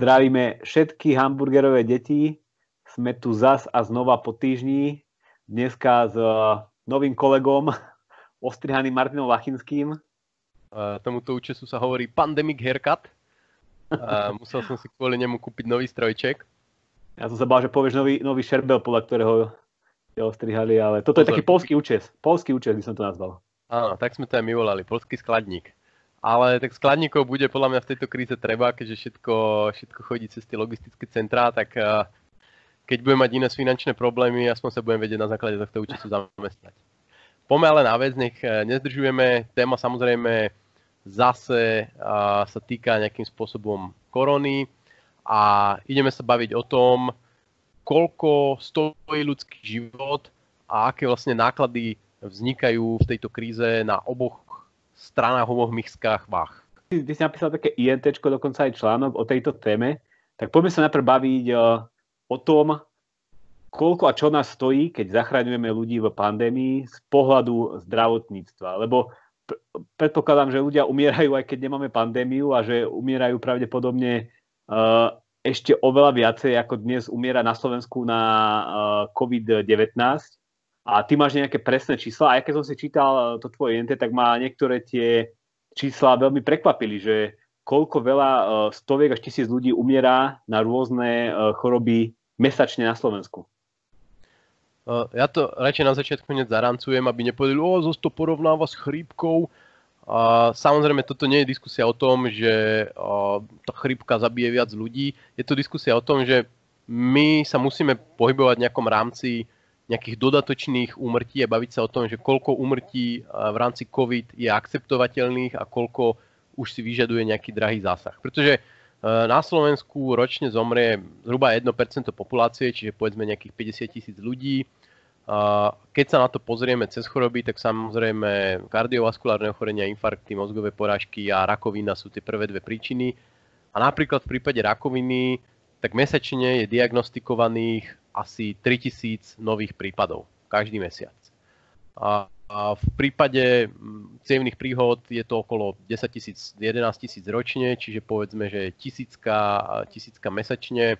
Zdravíme všetky hamburgerové deti. Sme tu zas a znova po týždni. Dneska s uh, novým kolegom, ostrihaným Martinom Lachinským. Uh, tomuto účesu sa hovorí Pandemic Haircut. Uh, musel som si kvôli nemu kúpiť nový strojček. Ja som sa bál, že povieš nový, nový šerbel, podľa ktorého ste ostrihali, ale toto Pozor. je taký polský účes. Polský účes by som to nazval. Áno, tak sme to aj my volali. Polský skladník. Ale tak skladníkov bude podľa mňa v tejto kríze treba, keďže všetko, všetko chodí cez tie logistické centrá, tak eh, keď budem mať iné finančné problémy, aspoň sa budem vedieť na základe tohto účasu zamestnať. Poďme ale na vec, nech eh, nezdržujeme. Téma samozrejme zase eh, sa týka nejakým spôsobom korony a ideme sa baviť o tom, koľko stojí ľudský život a aké vlastne náklady vznikajú v tejto kríze na oboch stranách, oboch mixkách váh. Ty, ty si napísal také INT, dokonca aj článok o tejto téme, tak poďme sa najprv baviť eh, o tom, koľko a čo nás stojí, keď zachraňujeme ľudí v pandémii z pohľadu zdravotníctva. Lebo predpokladám, že ľudia umierajú aj keď nemáme pandémiu a že umierajú pravdepodobne ešte oveľa viacej, ako dnes umiera na Slovensku na uh, COVID-19. A ty máš nejaké presné čísla. A keď som si čítal eh, to tvoje INT, tak ma niektoré tie čísla veľmi prekvapili, že koľko veľa stoviek až tisíc ľudí umiera na rôzne choroby mesačne na Slovensku. Ja to radšej na začiatku hneď zarancujem, aby nepovedali, o, zase to porovnáva s chrípkou. A samozrejme, toto nie je diskusia o tom, že tá chrípka zabije viac ľudí. Je to diskusia o tom, že my sa musíme pohybovať v nejakom rámci nejakých dodatočných úmrtí a baviť sa o tom, že koľko úmrtí v rámci COVID je akceptovateľných a koľko už si vyžaduje nejaký drahý zásah. Pretože na Slovensku ročne zomrie zhruba 1% populácie, čiže povedzme nejakých 50 tisíc ľudí. Keď sa na to pozrieme cez choroby, tak samozrejme kardiovaskulárne ochorenia, infarkty, mozgové porážky a rakovina sú tie prvé dve príčiny. A napríklad v prípade rakoviny, tak mesačne je diagnostikovaných asi 3000 nových prípadov každý mesiac. A, a v prípade cievných príhod je to okolo 10 tisíc, 11 tisíc ročne, čiže povedzme, že tisícka, tisícka mesačne.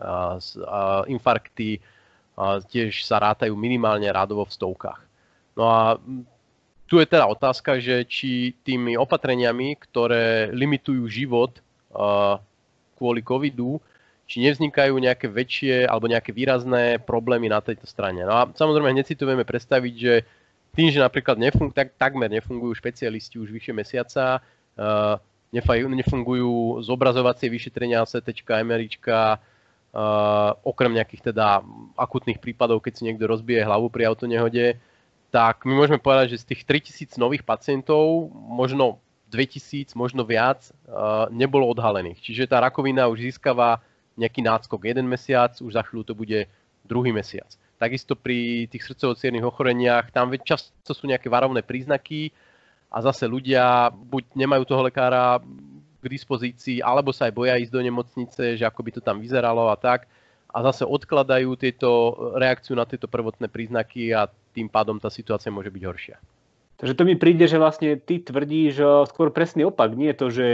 A, a infarkty tiež sa rátajú minimálne rádovo v stovkách. No a tu je teda otázka, že či tými opatreniami, ktoré limitujú život kvôli covidu, či nevznikajú nejaké väčšie alebo nejaké výrazné problémy na tejto strane. No a samozrejme hneď si to vieme predstaviť, že tým, že napríklad nefung- tak, takmer nefungujú špecialisti už vyššie mesiaca, uh, nefungujú zobrazovacie vyšetrenia CT, MRIčka, uh, okrem nejakých teda akutných prípadov, keď si niekto rozbije hlavu pri autonehode, tak my môžeme povedať, že z tých 3000 nových pacientov možno 2000, možno viac uh, nebolo odhalených. Čiže tá rakovina už získava nejaký náskok jeden mesiac, už za chvíľu to bude druhý mesiac. Takisto pri tých srdcovo ochoreniach, tam často sú nejaké varovné príznaky a zase ľudia buď nemajú toho lekára k dispozícii, alebo sa aj boja ísť do nemocnice, že ako by to tam vyzeralo a tak. A zase odkladajú tieto reakciu na tieto prvotné príznaky a tým pádom tá situácia môže byť horšia. Takže to mi príde, že vlastne ty tvrdíš skôr presný opak. Nie je to, že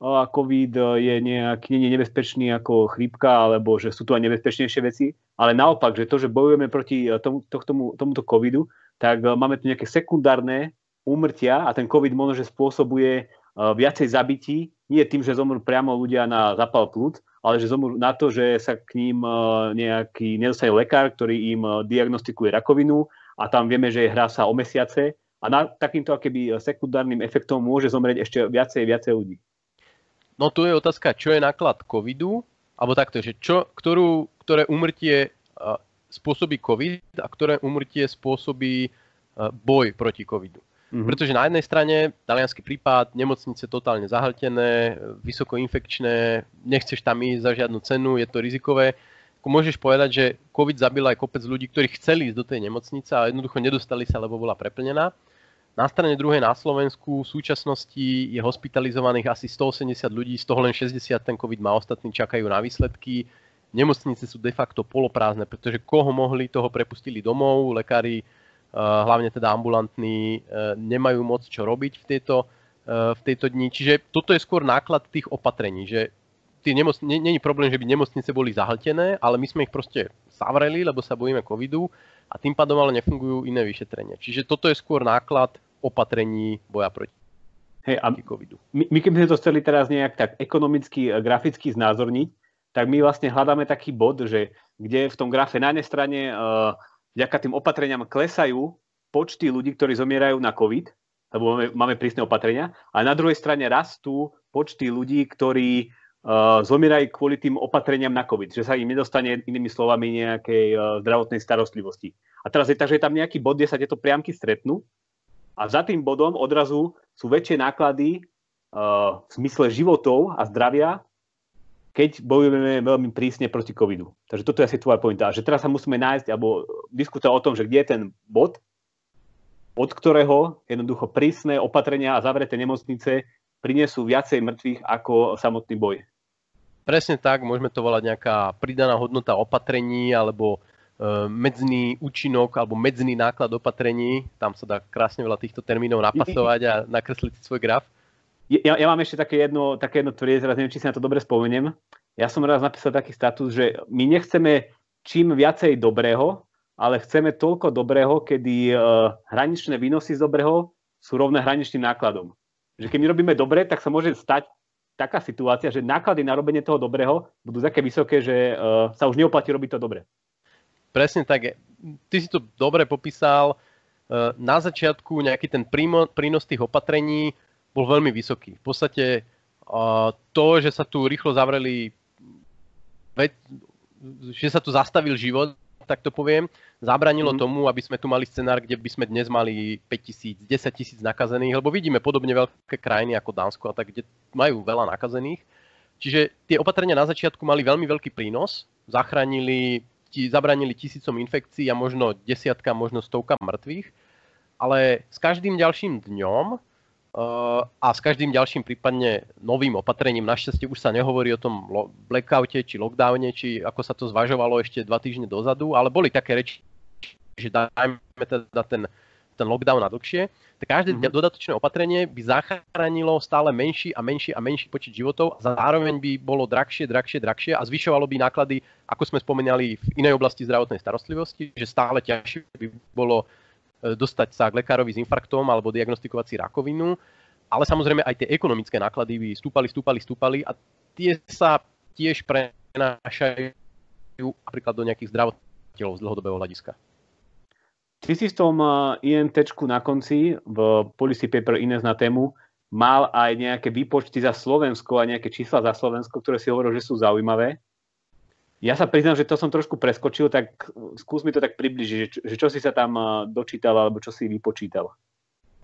a COVID e, je nejak, nie je nebezpečný ako chrípka, alebo že sú tu aj nebezpečnejšie veci, ale naopak, že to, že bojujeme proti e, tomu, tomu, tomuto covidu, tak e, máme tu nejaké sekundárne úmrtia a ten COVID možno, že spôsobuje viacej zabití, nie tým, že zomrú priamo ľudia na zapal plúc, ale že zomrú na to, že sa k ním nejaký nedostane lekár, ktorý im diagnostikuje rakovinu a tam vieme, že hrá sa o mesiace a na takýmto akéby sekundárnym efektom môže zomrieť ešte viacej viacej ľudí. No tu je otázka, čo je náklad covidu, alebo takto, že čo, ktorú, ktoré umrtie spôsobí covid a ktoré umrtie spôsobí boj proti covidu. Mm-hmm. Pretože na jednej strane talianský prípad, nemocnice totálne zahltené, vysoko infekčné, nechceš tam ísť za žiadnu cenu, je to rizikové. Ako môžeš povedať, že COVID zabil aj kopec ľudí, ktorí chceli ísť do tej nemocnice a jednoducho nedostali sa, lebo bola preplnená. Na strane druhej na Slovensku v súčasnosti je hospitalizovaných asi 180 ľudí, z toho len 60 ten COVID má, ostatní čakajú na výsledky. nemocnice sú de facto poloprázdne, pretože koho mohli, toho prepustili domov, lekári, hlavne teda ambulantní, nemajú moc čo robiť v tejto, v tejto dni. Čiže toto je skôr náklad tých opatrení, že není problém, že by nemocnice boli zahltené, ale my sme ich proste zavreli, lebo sa bojíme covidu a tým pádom ale nefungujú iné vyšetrenia. Čiže toto je skôr náklad opatrení boja proti Hej, a covidu. My, my keby sme to chceli teraz nejak tak ekonomicky, eh, graficky znázorniť, tak my vlastne hľadáme taký bod, že kde v tom grafe na jednej strane uh, vďaka tým opatreniam klesajú počty ľudí, ktorí zomierajú na COVID, lebo máme, máme prísne opatrenia, a na druhej strane rastú počty ľudí, ktorí uh, zomierajú kvôli tým opatreniam na COVID, že sa im nedostane inými slovami nejakej uh, zdravotnej starostlivosti. A teraz je tak, že je tam nejaký bod, kde sa tieto priamky stretnú a za tým bodom odrazu sú väčšie náklady uh, v zmysle životov a zdravia, keď bojujeme veľmi prísne proti covidu. Takže toto je asi tvoja pointa. Že teraz sa musíme nájsť alebo diskutovať o tom, že kde je ten bod, od ktorého jednoducho prísne opatrenia a zavreté nemocnice prinesú viacej mŕtvych ako samotný boj. Presne tak, môžeme to volať nejaká pridaná hodnota opatrení alebo E, medzný účinok alebo medzný náklad opatrení. Tam sa dá krásne veľa týchto termínov napasovať a nakresliť svoj graf. Ja, ja mám ešte také jedno, také jedno tvrdie, teraz neviem, či si na to dobre spomeniem. Ja som raz napísal taký status, že my nechceme čím viacej dobrého, ale chceme toľko dobrého, kedy uh, hraničné výnosy z dobrého sú rovné hraničným nákladom. Že keď my robíme dobre, tak sa môže stať taká situácia, že náklady na robenie toho dobrého budú také vysoké, že uh, sa už neoplatí robiť to dobre presne tak. Ty si to dobre popísal. E, na začiatku nejaký ten prínos tých opatrení bol veľmi vysoký. V podstate to, že sa tu rýchlo zavreli, že sa tu zastavil život, tak to poviem, zabranilo mm. tomu, aby sme tu mali scenár, kde by sme dnes mali 5 tisíc, 10 tisíc nakazených, lebo vidíme podobne veľké krajiny ako Dánsko a tak, kde majú veľa nakazených. Čiže tie opatrenia na začiatku mali veľmi veľký prínos, zachránili ti zabranili tisícom infekcií a možno desiatka, možno stovka mŕtvych, ale s každým ďalším dňom a s každým ďalším prípadne novým opatrením, našťastie už sa nehovorí o tom blackoute či lockdowne, či ako sa to zvažovalo ešte dva týždne dozadu, ale boli také reči, že dajme teda ten ten lockdown na dlhšie, tak každé mm-hmm. dodatočné opatrenie by zachránilo stále menší a menší a menší počet životov a zároveň by bolo drahšie, drahšie, drahšie a zvyšovalo by náklady, ako sme spomínali v inej oblasti zdravotnej starostlivosti, že stále ťažšie by bolo dostať sa k lekárovi s infarktom alebo diagnostikovať si rakovinu, ale samozrejme aj tie ekonomické náklady by stúpali, stúpali, stúpali a tie sa tiež prenášajú napríklad do nejakých zdravotníkov z dlhodobého hľadiska. Ty si v tom INT na konci v policy paper Ines na tému mal aj nejaké výpočty za Slovensko a nejaké čísla za Slovensko, ktoré si hovoril, že sú zaujímavé. Ja sa priznám, že to som trošku preskočil, tak skús mi to tak približiť, že, že čo si sa tam dočítal alebo čo si vypočítal.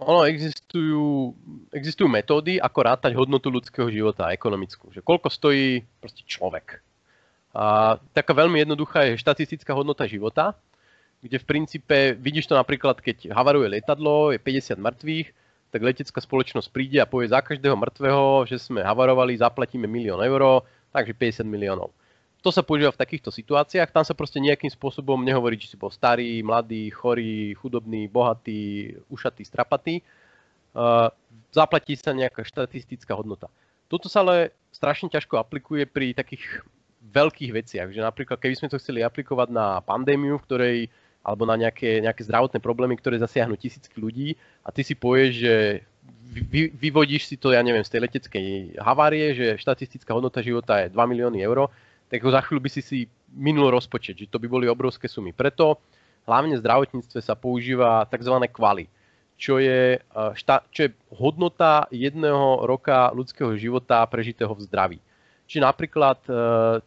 Ono, existujú, existujú metódy, ako rátať hodnotu ľudského života ekonomickú. Že koľko stojí proste človek. A taká veľmi jednoduchá je štatistická hodnota života, kde v princípe vidíš to napríklad, keď havaruje lietadlo, je 50 mŕtvych, tak letecká spoločnosť príde a povie za každého mŕtvého, že sme havarovali, zaplatíme milión eur, takže 50 miliónov. To sa používa v takýchto situáciách, tam sa proste nejakým spôsobom nehovorí, či si bol starý, mladý, chorý, chudobný, bohatý, ušatý, strapatý. Uh, zaplatí sa nejaká štatistická hodnota. Toto sa ale strašne ťažko aplikuje pri takých veľkých veciach, že napríklad keby sme to chceli aplikovať na pandémiu, v ktorej alebo na nejaké, nejaké zdravotné problémy, ktoré zasiahnu tisícky ľudí a ty si povieš, že vy, vyvodíš si to, ja neviem, z tej leteckej havárie, že štatistická hodnota života je 2 milióny eur, tak ho za chvíľu by si si minul rozpočet, že to by boli obrovské sumy. Preto hlavne v zdravotníctve sa používa tzv. kvali, čo je, e, šta, čo je hodnota jedného roka ľudského života prežitého v zdraví. Čiže napríklad e,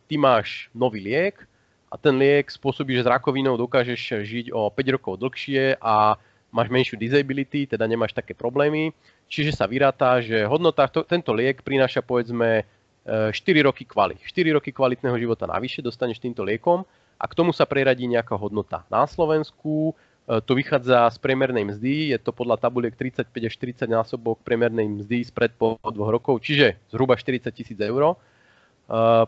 ty máš nový liek, a ten liek spôsobí, že s rakovinou dokážeš žiť o 5 rokov dlhšie a máš menšiu disability, teda nemáš také problémy. Čiže sa vyráta, že hodnota, to, tento liek prináša povedzme 4 e, roky kvalit. 4 roky kvalitného života navyše dostaneš týmto liekom a k tomu sa preradí nejaká hodnota. Na Slovensku e, to vychádza z priemernej mzdy, je to podľa tabuliek 35 až 40 násobok priemernej mzdy spred po dvoch rokov, čiže zhruba 40 tisíc eur.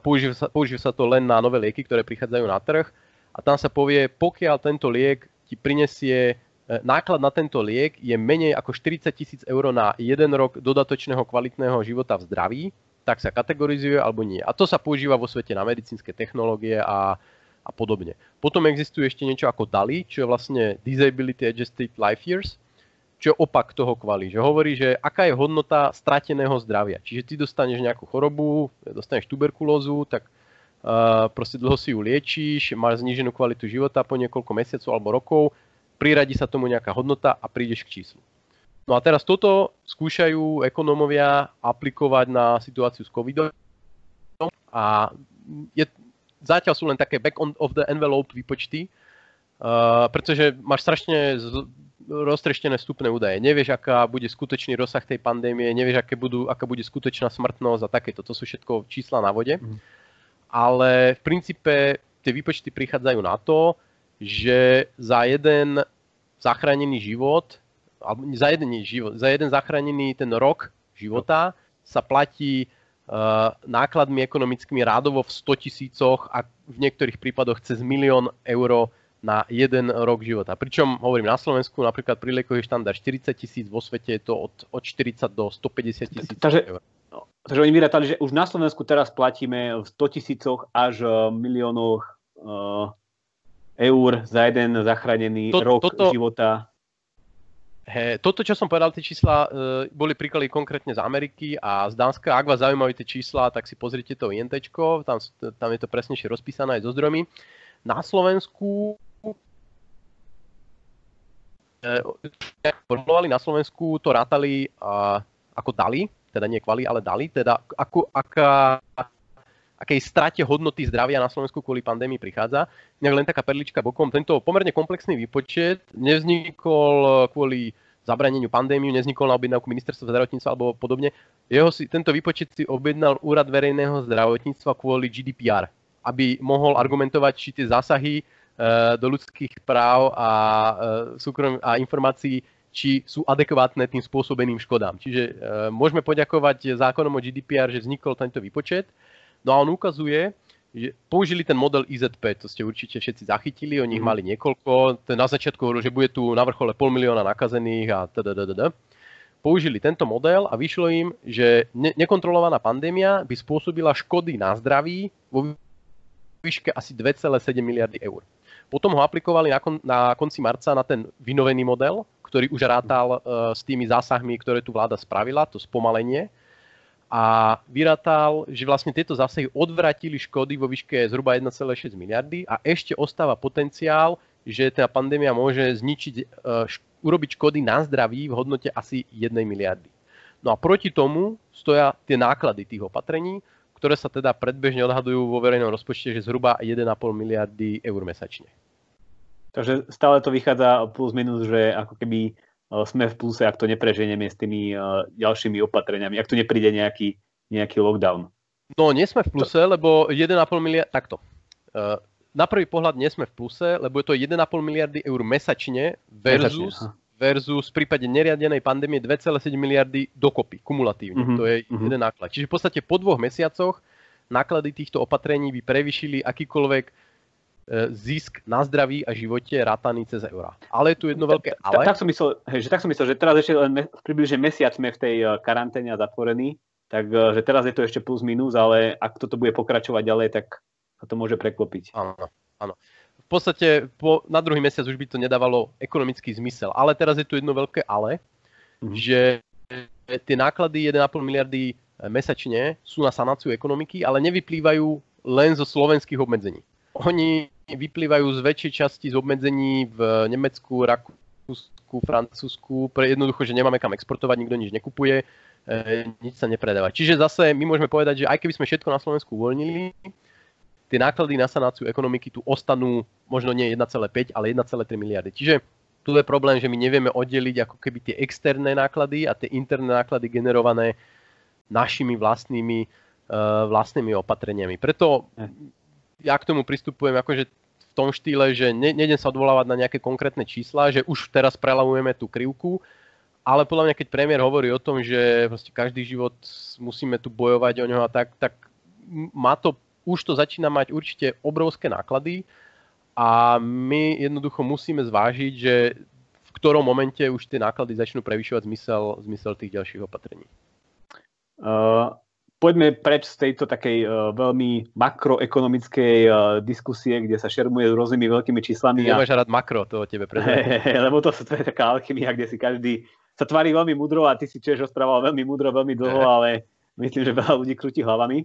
používa sa, sa to len na nové lieky, ktoré prichádzajú na trh a tam sa povie, pokiaľ tento liek ti prinesie E, náklad na tento liek je menej ako 40 tisíc eur na jeden rok dodatočného kvalitného života v zdraví, tak sa kategorizuje alebo nie. A to sa používa vo svete na medicínske technológie a, a podobne. Potom existuje ešte niečo ako DALI, čo je vlastne Disability Adjusted Life Years, čo je opak toho kvali, že hovorí, že aká je hodnota strateného zdravia. Čiže ty dostaneš nejakú chorobu, dostaneš tuberkulózu, tak uh, proste dlho si ju liečíš, máš zníženú kvalitu života po niekoľko mesiacov alebo rokov, priradí sa tomu nejaká hodnota a prídeš k číslu. No a teraz toto skúšajú ekonómovia aplikovať na situáciu s covidom a je, zatiaľ sú len také back on, of the envelope výpočty, uh, pretože máš strašne z, roztreštené vstupné údaje. Nevieš, aká bude skutočný rozsah tej pandémie, nevieš, aké budú, aká bude skutočná smrtnosť a takéto. To sú všetko čísla na vode. Mm. Ale v princípe tie výpočty prichádzajú na to, že za jeden zachránený život, za jeden život, za jeden zachránený ten rok života sa platí uh, nákladmi ekonomickými rádovo v 100 tisícoch a v niektorých prípadoch cez milión eur na jeden rok života. Pričom, hovorím, na Slovensku napríklad pri liekoch je štandard 40 tisíc, vo svete je to od, od 40 do 150 tisíc eur. Takže oni vyrátali, že už na Slovensku teraz platíme v 100 tisícoch až miliónoch uh, eur za jeden zachránený to, rok toto, života. He, toto, čo som povedal, tie čísla e, boli príklady konkrétne z Ameriky a z Dánska. Ak vás zaujímajú tie čísla, tak si pozrite to INT, tam, tam je to presnejšie rozpísané aj so zdrojmi. Na Slovensku e, na Slovensku to rátali a, ako dali, teda nie kvali, ale dali, teda ako, aká akej strate hodnoty zdravia na Slovensku kvôli pandémii prichádza. Inak len taká perlička bokom. Tento pomerne komplexný výpočet nevznikol kvôli zabraneniu pandémiu, neznikol na objednávku ministerstva zdravotníctva alebo podobne. Jeho si, tento výpočet si objednal Úrad verejného zdravotníctva kvôli GDPR, aby mohol argumentovať, či tie zásahy e, do ľudských práv a, e, súkrom, a informácií či sú adekvátne tým spôsobeným škodám. Čiže e, môžeme poďakovať zákonom o GDPR, že vznikol tento výpočet. No a on ukazuje, že použili ten model IZP, to ste určite všetci zachytili, oni ich mm. mali niekoľko, ten na začiatku hovoril, že bude tu na vrchole pol milióna nakazených a tdd. Použili tento model a vyšlo im, že ne- nekontrolovaná pandémia by spôsobila škody na zdraví vo výške asi 2,7 miliardy eur. Potom ho aplikovali na, kon- na konci marca na ten vynovený model, ktorý už rátal uh, s tými zásahmi, ktoré tu vláda spravila, to spomalenie a vyratal, že vlastne tieto zásahy odvratili škody vo výške zhruba 1,6 miliardy a ešte ostáva potenciál, že tá pandémia môže zničiť, uh, urobiť škody na zdraví v hodnote asi 1 miliardy. No a proti tomu stoja tie náklady tých opatrení, ktoré sa teda predbežne odhadujú vo verejnom rozpočte, že zhruba 1,5 miliardy eur mesačne. Takže stále to vychádza plus minus, že ako keby sme v pluse, ak to nepreženieme s tými ďalšími opatreniami, ak tu nepríde nejaký, nejaký lockdown. No, nie sme v pluse, lebo 1,5 miliardy, takto. Uh, na prvý pohľad nie sme v pluse, lebo je to 1,5 miliardy eur mesačne versus, mesačne, versus v prípade neriadenej pandémie 2,7 miliardy dokopy, kumulatívne. Uh-huh, to je uh-huh. jeden náklad. Čiže v podstate po dvoch mesiacoch náklady týchto opatrení by prevyšili akýkoľvek E, zisk na zdraví a živote rátaný cez eurá. Ale je tu jedno veľké ale. Tak, tak, som myslel, hej, že tak som myslel, že teraz ešte len približne mesiac sme v tej e, karanténe a zatvorení, tak e, že teraz je to ešte plus minus, ale ak toto bude pokračovať ďalej, tak sa to môže preklopiť. Áno, áno. V podstate po, na druhý mesiac už by to nedávalo ekonomický zmysel. Ale teraz je tu jedno veľké ale, mm-hmm. že tie náklady 1,5 miliardy mesačne sú na sanáciu ekonomiky, ale nevyplývajú len zo slovenských obmedzení. Oni vyplývajú z väčšej časti z obmedzení v Nemecku, Rakúsku, Francúzsku, pre jednoducho, že nemáme kam exportovať, nikto nič nekupuje, e, nič sa nepredáva. Čiže zase my môžeme povedať, že aj keby sme všetko na Slovensku uvoľnili, tie náklady na sanáciu ekonomiky tu ostanú možno nie 1,5, ale 1,3 miliardy. Čiže tu je problém, že my nevieme oddeliť ako keby tie externé náklady a tie interné náklady generované našimi vlastnými, uh, vlastnými opatreniami. Preto ja k tomu pristupujem akože v tom štýle, že ne, nejdem sa odvolávať na nejaké konkrétne čísla, že už teraz prelavujeme tú krivku, ale podľa mňa, keď premiér hovorí o tom, že každý život musíme tu bojovať o ňoho a tak, tak má to, už to začína mať určite obrovské náklady a my jednoducho musíme zvážiť, že v ktorom momente už tie náklady začnú prevyšovať zmysel, zmysel tých ďalších opatrení. Uh, poďme preč z tejto takej uh, veľmi makroekonomickej uh, diskusie, kde sa šermuje s rôznymi veľkými číslami. Ty nemáš a... rád makro, to o tebe Lebo to, to je taká alchymia, kde si každý sa tvári veľmi mudro a ty si tiež rozprával veľmi mudro, veľmi dlho, ale myslím, že veľa ľudí krúti hlavami.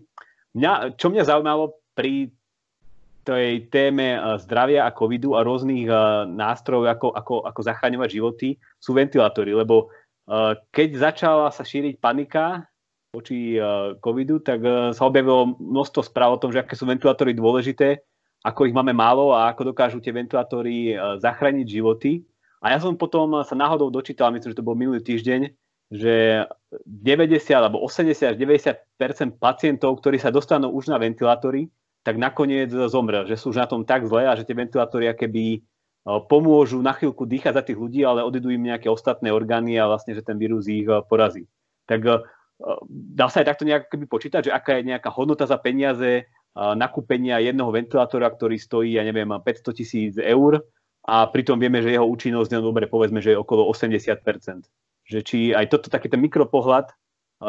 Mňa, čo mňa zaujímalo pri tej téme zdravia a covidu a rôznych nástrojov, ako, ako, ako zachráňovať životy, sú ventilátory, lebo keď začala sa šíriť panika voči covidu, tak sa objavilo množstvo správ o tom, že aké sú ventilátory dôležité, ako ich máme málo a ako dokážu tie ventilátory zachrániť životy. A ja som potom sa náhodou dočítal, myslím, že to bol minulý týždeň, že 90 alebo 80 až 90% pacientov, ktorí sa dostanú už na ventilátory, tak nakoniec zomrel, že sú už na tom tak zle a že tie ventilátory akéby e, pomôžu na chvíľku dýchať za tých ľudí, ale odidú im nejaké ostatné orgány a vlastne, že ten vírus ich porazí. Tak dá sa aj takto nejak počítať, že aká je nejaká hodnota za peniaze nakúpenia jednoho ventilátora, ktorý stojí, ja neviem, 500 tisíc eur a pritom vieme, že jeho účinnosť, no dobre, povedzme, že je okolo 80%. Že či aj toto, taký ten mikropohľad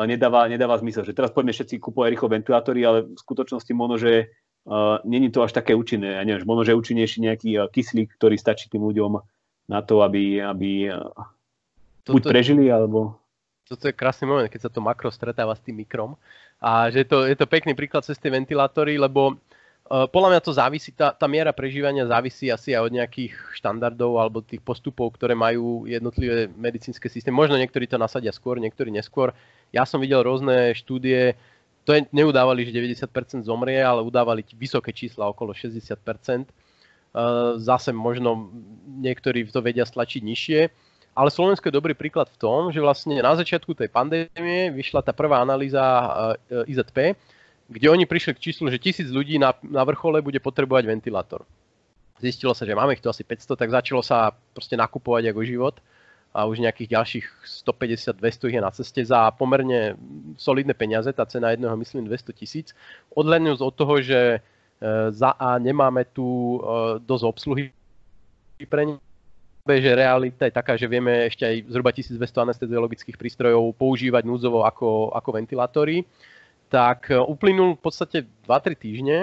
nedáva, nedáva zmysel. Že teraz poďme všetci kúpovať rýchlo ventilátory, ale v skutočnosti možno, že uh, není to až také účinné. Ja neviem, možno, že účinnejší nejaký uh, kyslík, ktorý stačí tým ľuďom na to, aby, aby uh, toto, buď prežili, alebo... Toto je krásny moment, keď sa to makro stretáva s tým mikrom. A že je to, je to pekný príklad cez tie ventilátory, lebo uh, podľa mňa to závisí, tá, tá miera prežívania závisí asi aj od nejakých štandardov alebo tých postupov, ktoré majú jednotlivé medicínske systémy. Možno niektorí to nasadia skôr, niektorí neskôr. Ja som videl rôzne štúdie, to je, neudávali, že 90% zomrie, ale udávali vysoké čísla, okolo 60%. Uh, zase možno niektorí to vedia stlačiť nižšie. Ale Slovensko je dobrý príklad v tom, že vlastne na začiatku tej pandémie vyšla tá prvá analýza uh, IZP, kde oni prišli k číslu, že tisíc ľudí na, na vrchole bude potrebovať ventilátor. Zistilo sa, že máme ich tu asi 500, tak začalo sa proste nakupovať ako život a už nejakých ďalších 150-200 je na ceste za pomerne solidné peniaze, tá cena jedného myslím 200 tisíc. Odhľadnúť od toho, že e, za A nemáme tu e, dosť obsluhy pre ne, že realita je taká, že vieme ešte aj zhruba 1200 anesteziologických prístrojov používať núzovo ako, ako ventilátory, tak e, uplynul v podstate 2-3 týždne,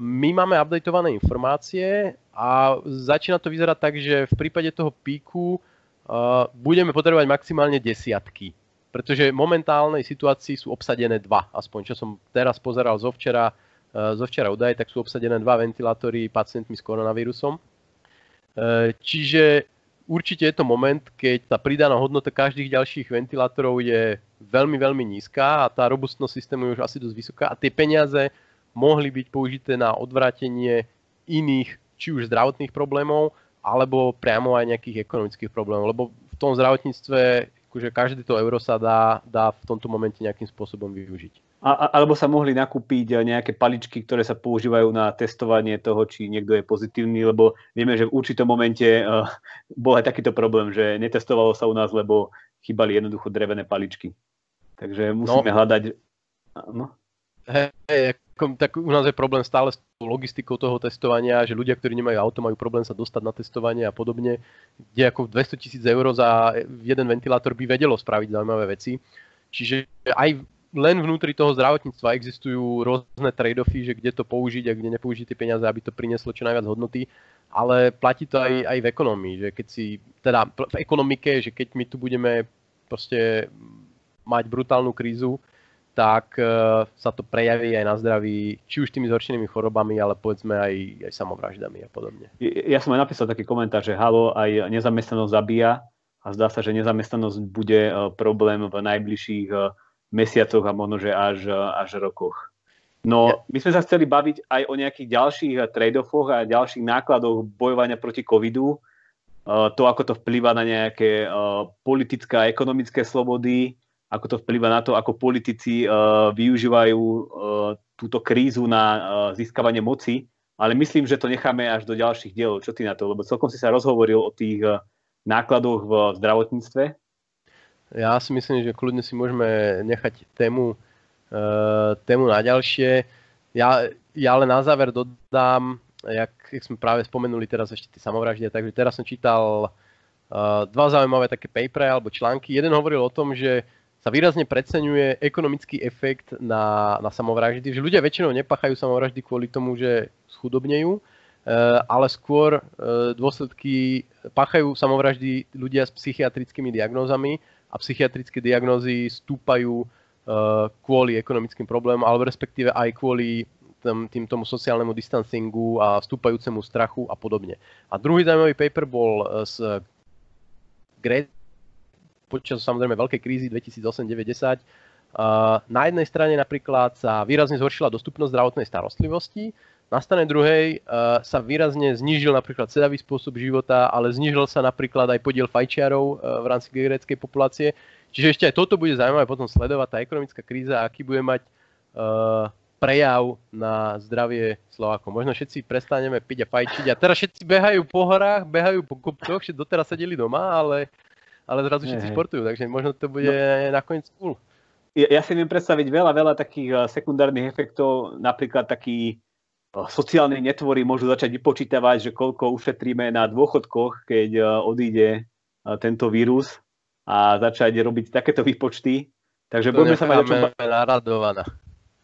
my máme updateované informácie a začína to vyzerať tak, že v prípade toho píku uh, budeme potrebovať maximálne desiatky. Pretože v momentálnej situácii sú obsadené dva, aspoň čo som teraz pozeral zo včera, uh, zo včera údaje, tak sú obsadené dva ventilátory pacientmi s koronavírusom. Čiže určite je to moment, keď tá pridaná hodnota každých ďalších ventilátorov je veľmi, veľmi nízka a tá robustnosť systému je už asi dosť vysoká a tie peniaze mohli byť použité na odvrátenie iných, či už zdravotných problémov, alebo priamo aj nejakých ekonomických problémov, lebo v tom zdravotníctve akože každý to euro sa dá, dá v tomto momente nejakým spôsobom využiť. A, alebo sa mohli nakúpiť nejaké paličky, ktoré sa používajú na testovanie toho, či niekto je pozitívny, lebo vieme, že v určitom momente uh, bol aj takýto problém, že netestovalo sa u nás, lebo chýbali jednoducho drevené paličky. Takže musíme no, hľadať... No. Hej, tak u nás je problém stále s logistikou toho testovania, že ľudia, ktorí nemajú auto, majú problém sa dostať na testovanie a podobne, kde ako 200 tisíc eur za jeden ventilátor by vedelo spraviť zaujímavé veci. Čiže aj len vnútri toho zdravotníctva existujú rôzne trade-offy, že kde to použiť a kde nepoužiť tie peniaze, aby to prinieslo čo najviac hodnoty, ale platí to aj, aj v ekonomii, že keď si, teda v ekonomike, že keď my tu budeme proste mať brutálnu krízu, tak uh, sa to prejaví aj na zdraví, či už tými zhoršenými chorobami, ale povedzme aj, aj samovraždami a podobne. Ja som aj napísal taký komentár, že halo, aj nezamestnanosť zabíja a zdá sa, že nezamestnanosť bude uh, problém v najbližších uh, mesiacoch a možno, že až, až rokoch. No, my sme sa chceli baviť aj o nejakých ďalších trade-offoch a ďalších nákladoch bojovania proti covidu. To, ako to vplýva na nejaké politické a ekonomické slobody, ako to vplyvá na to, ako politici uh, využívajú túto krízu na získavanie moci, ale myslím, že to necháme až do ďalších dielov. Čo ty na to? Lebo celkom si sa rozhovoril o tých nákladoch v zdravotníctve. Ja si myslím, že kľudne si môžeme nechať tému, uh, tému na ďalšie. Ja, ja ale na záver dodám, jak, jak sme práve spomenuli teraz ešte tie samovraždy, takže teraz som čítal uh, dva zaujímavé také papery alebo články. Jeden hovoril o tom, že sa výrazne preceňuje ekonomický efekt na, na samovraždy, že ľudia väčšinou nepachajú samovraždy kvôli tomu, že schudobnejú, uh, ale skôr dôsledky pachajú samovraždy ľudia s psychiatrickými diagnózami a psychiatrické diagnózy stúpajú uh, kvôli ekonomickým problémom, alebo respektíve aj kvôli tým, tomu sociálnemu distancingu a vstúpajúcemu strachu a podobne. A druhý zaujímavý paper bol z Great počas samozrejme veľkej krízy 2008-2010 na jednej strane napríklad sa výrazne zhoršila dostupnosť zdravotnej starostlivosti, na strane druhej sa výrazne znížil napríklad sedavý spôsob života, ale znížil sa napríklad aj podiel fajčiarov v rámci gréckej populácie. Čiže ešte aj toto bude zaujímavé potom sledovať, tá ekonomická kríza, aký bude mať prejav na zdravie Slovákov. Možno všetci prestaneme piť a fajčiť a teraz všetci behajú po horách, behajú po kopcoch, že doteraz sedeli doma, ale ale zrazu všetci športujú, takže možno to bude no. nakoniec cool. Ja, si viem predstaviť veľa, veľa takých sekundárnych efektov, napríklad taký eh, sociálne netvory môžu začať vypočítavať, že koľko ušetríme na dôchodkoch, keď eh, odíde tento vírus a začať robiť takéto výpočty. Takže to budeme sa mať o čom... naradovaná.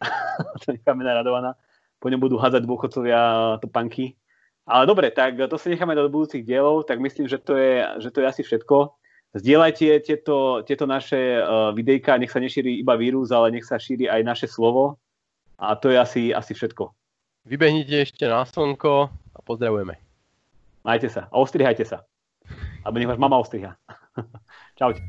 to necháme naradovaná. Po ňom budú hádzať dôchodcovia topanky. Ale dobre, tak to si necháme do budúcich dielov, tak myslím, že to je, že to je asi všetko. Zdieľajte tieto, tieto naše videjka, nech sa nešíri iba vírus, ale nech sa šíri aj naše slovo. A to je asi, asi všetko. Vybehnite ešte na slnko a pozdravujeme. Majte sa a ostrihajte sa. Alebo nech vás mama ostriha. Čaute.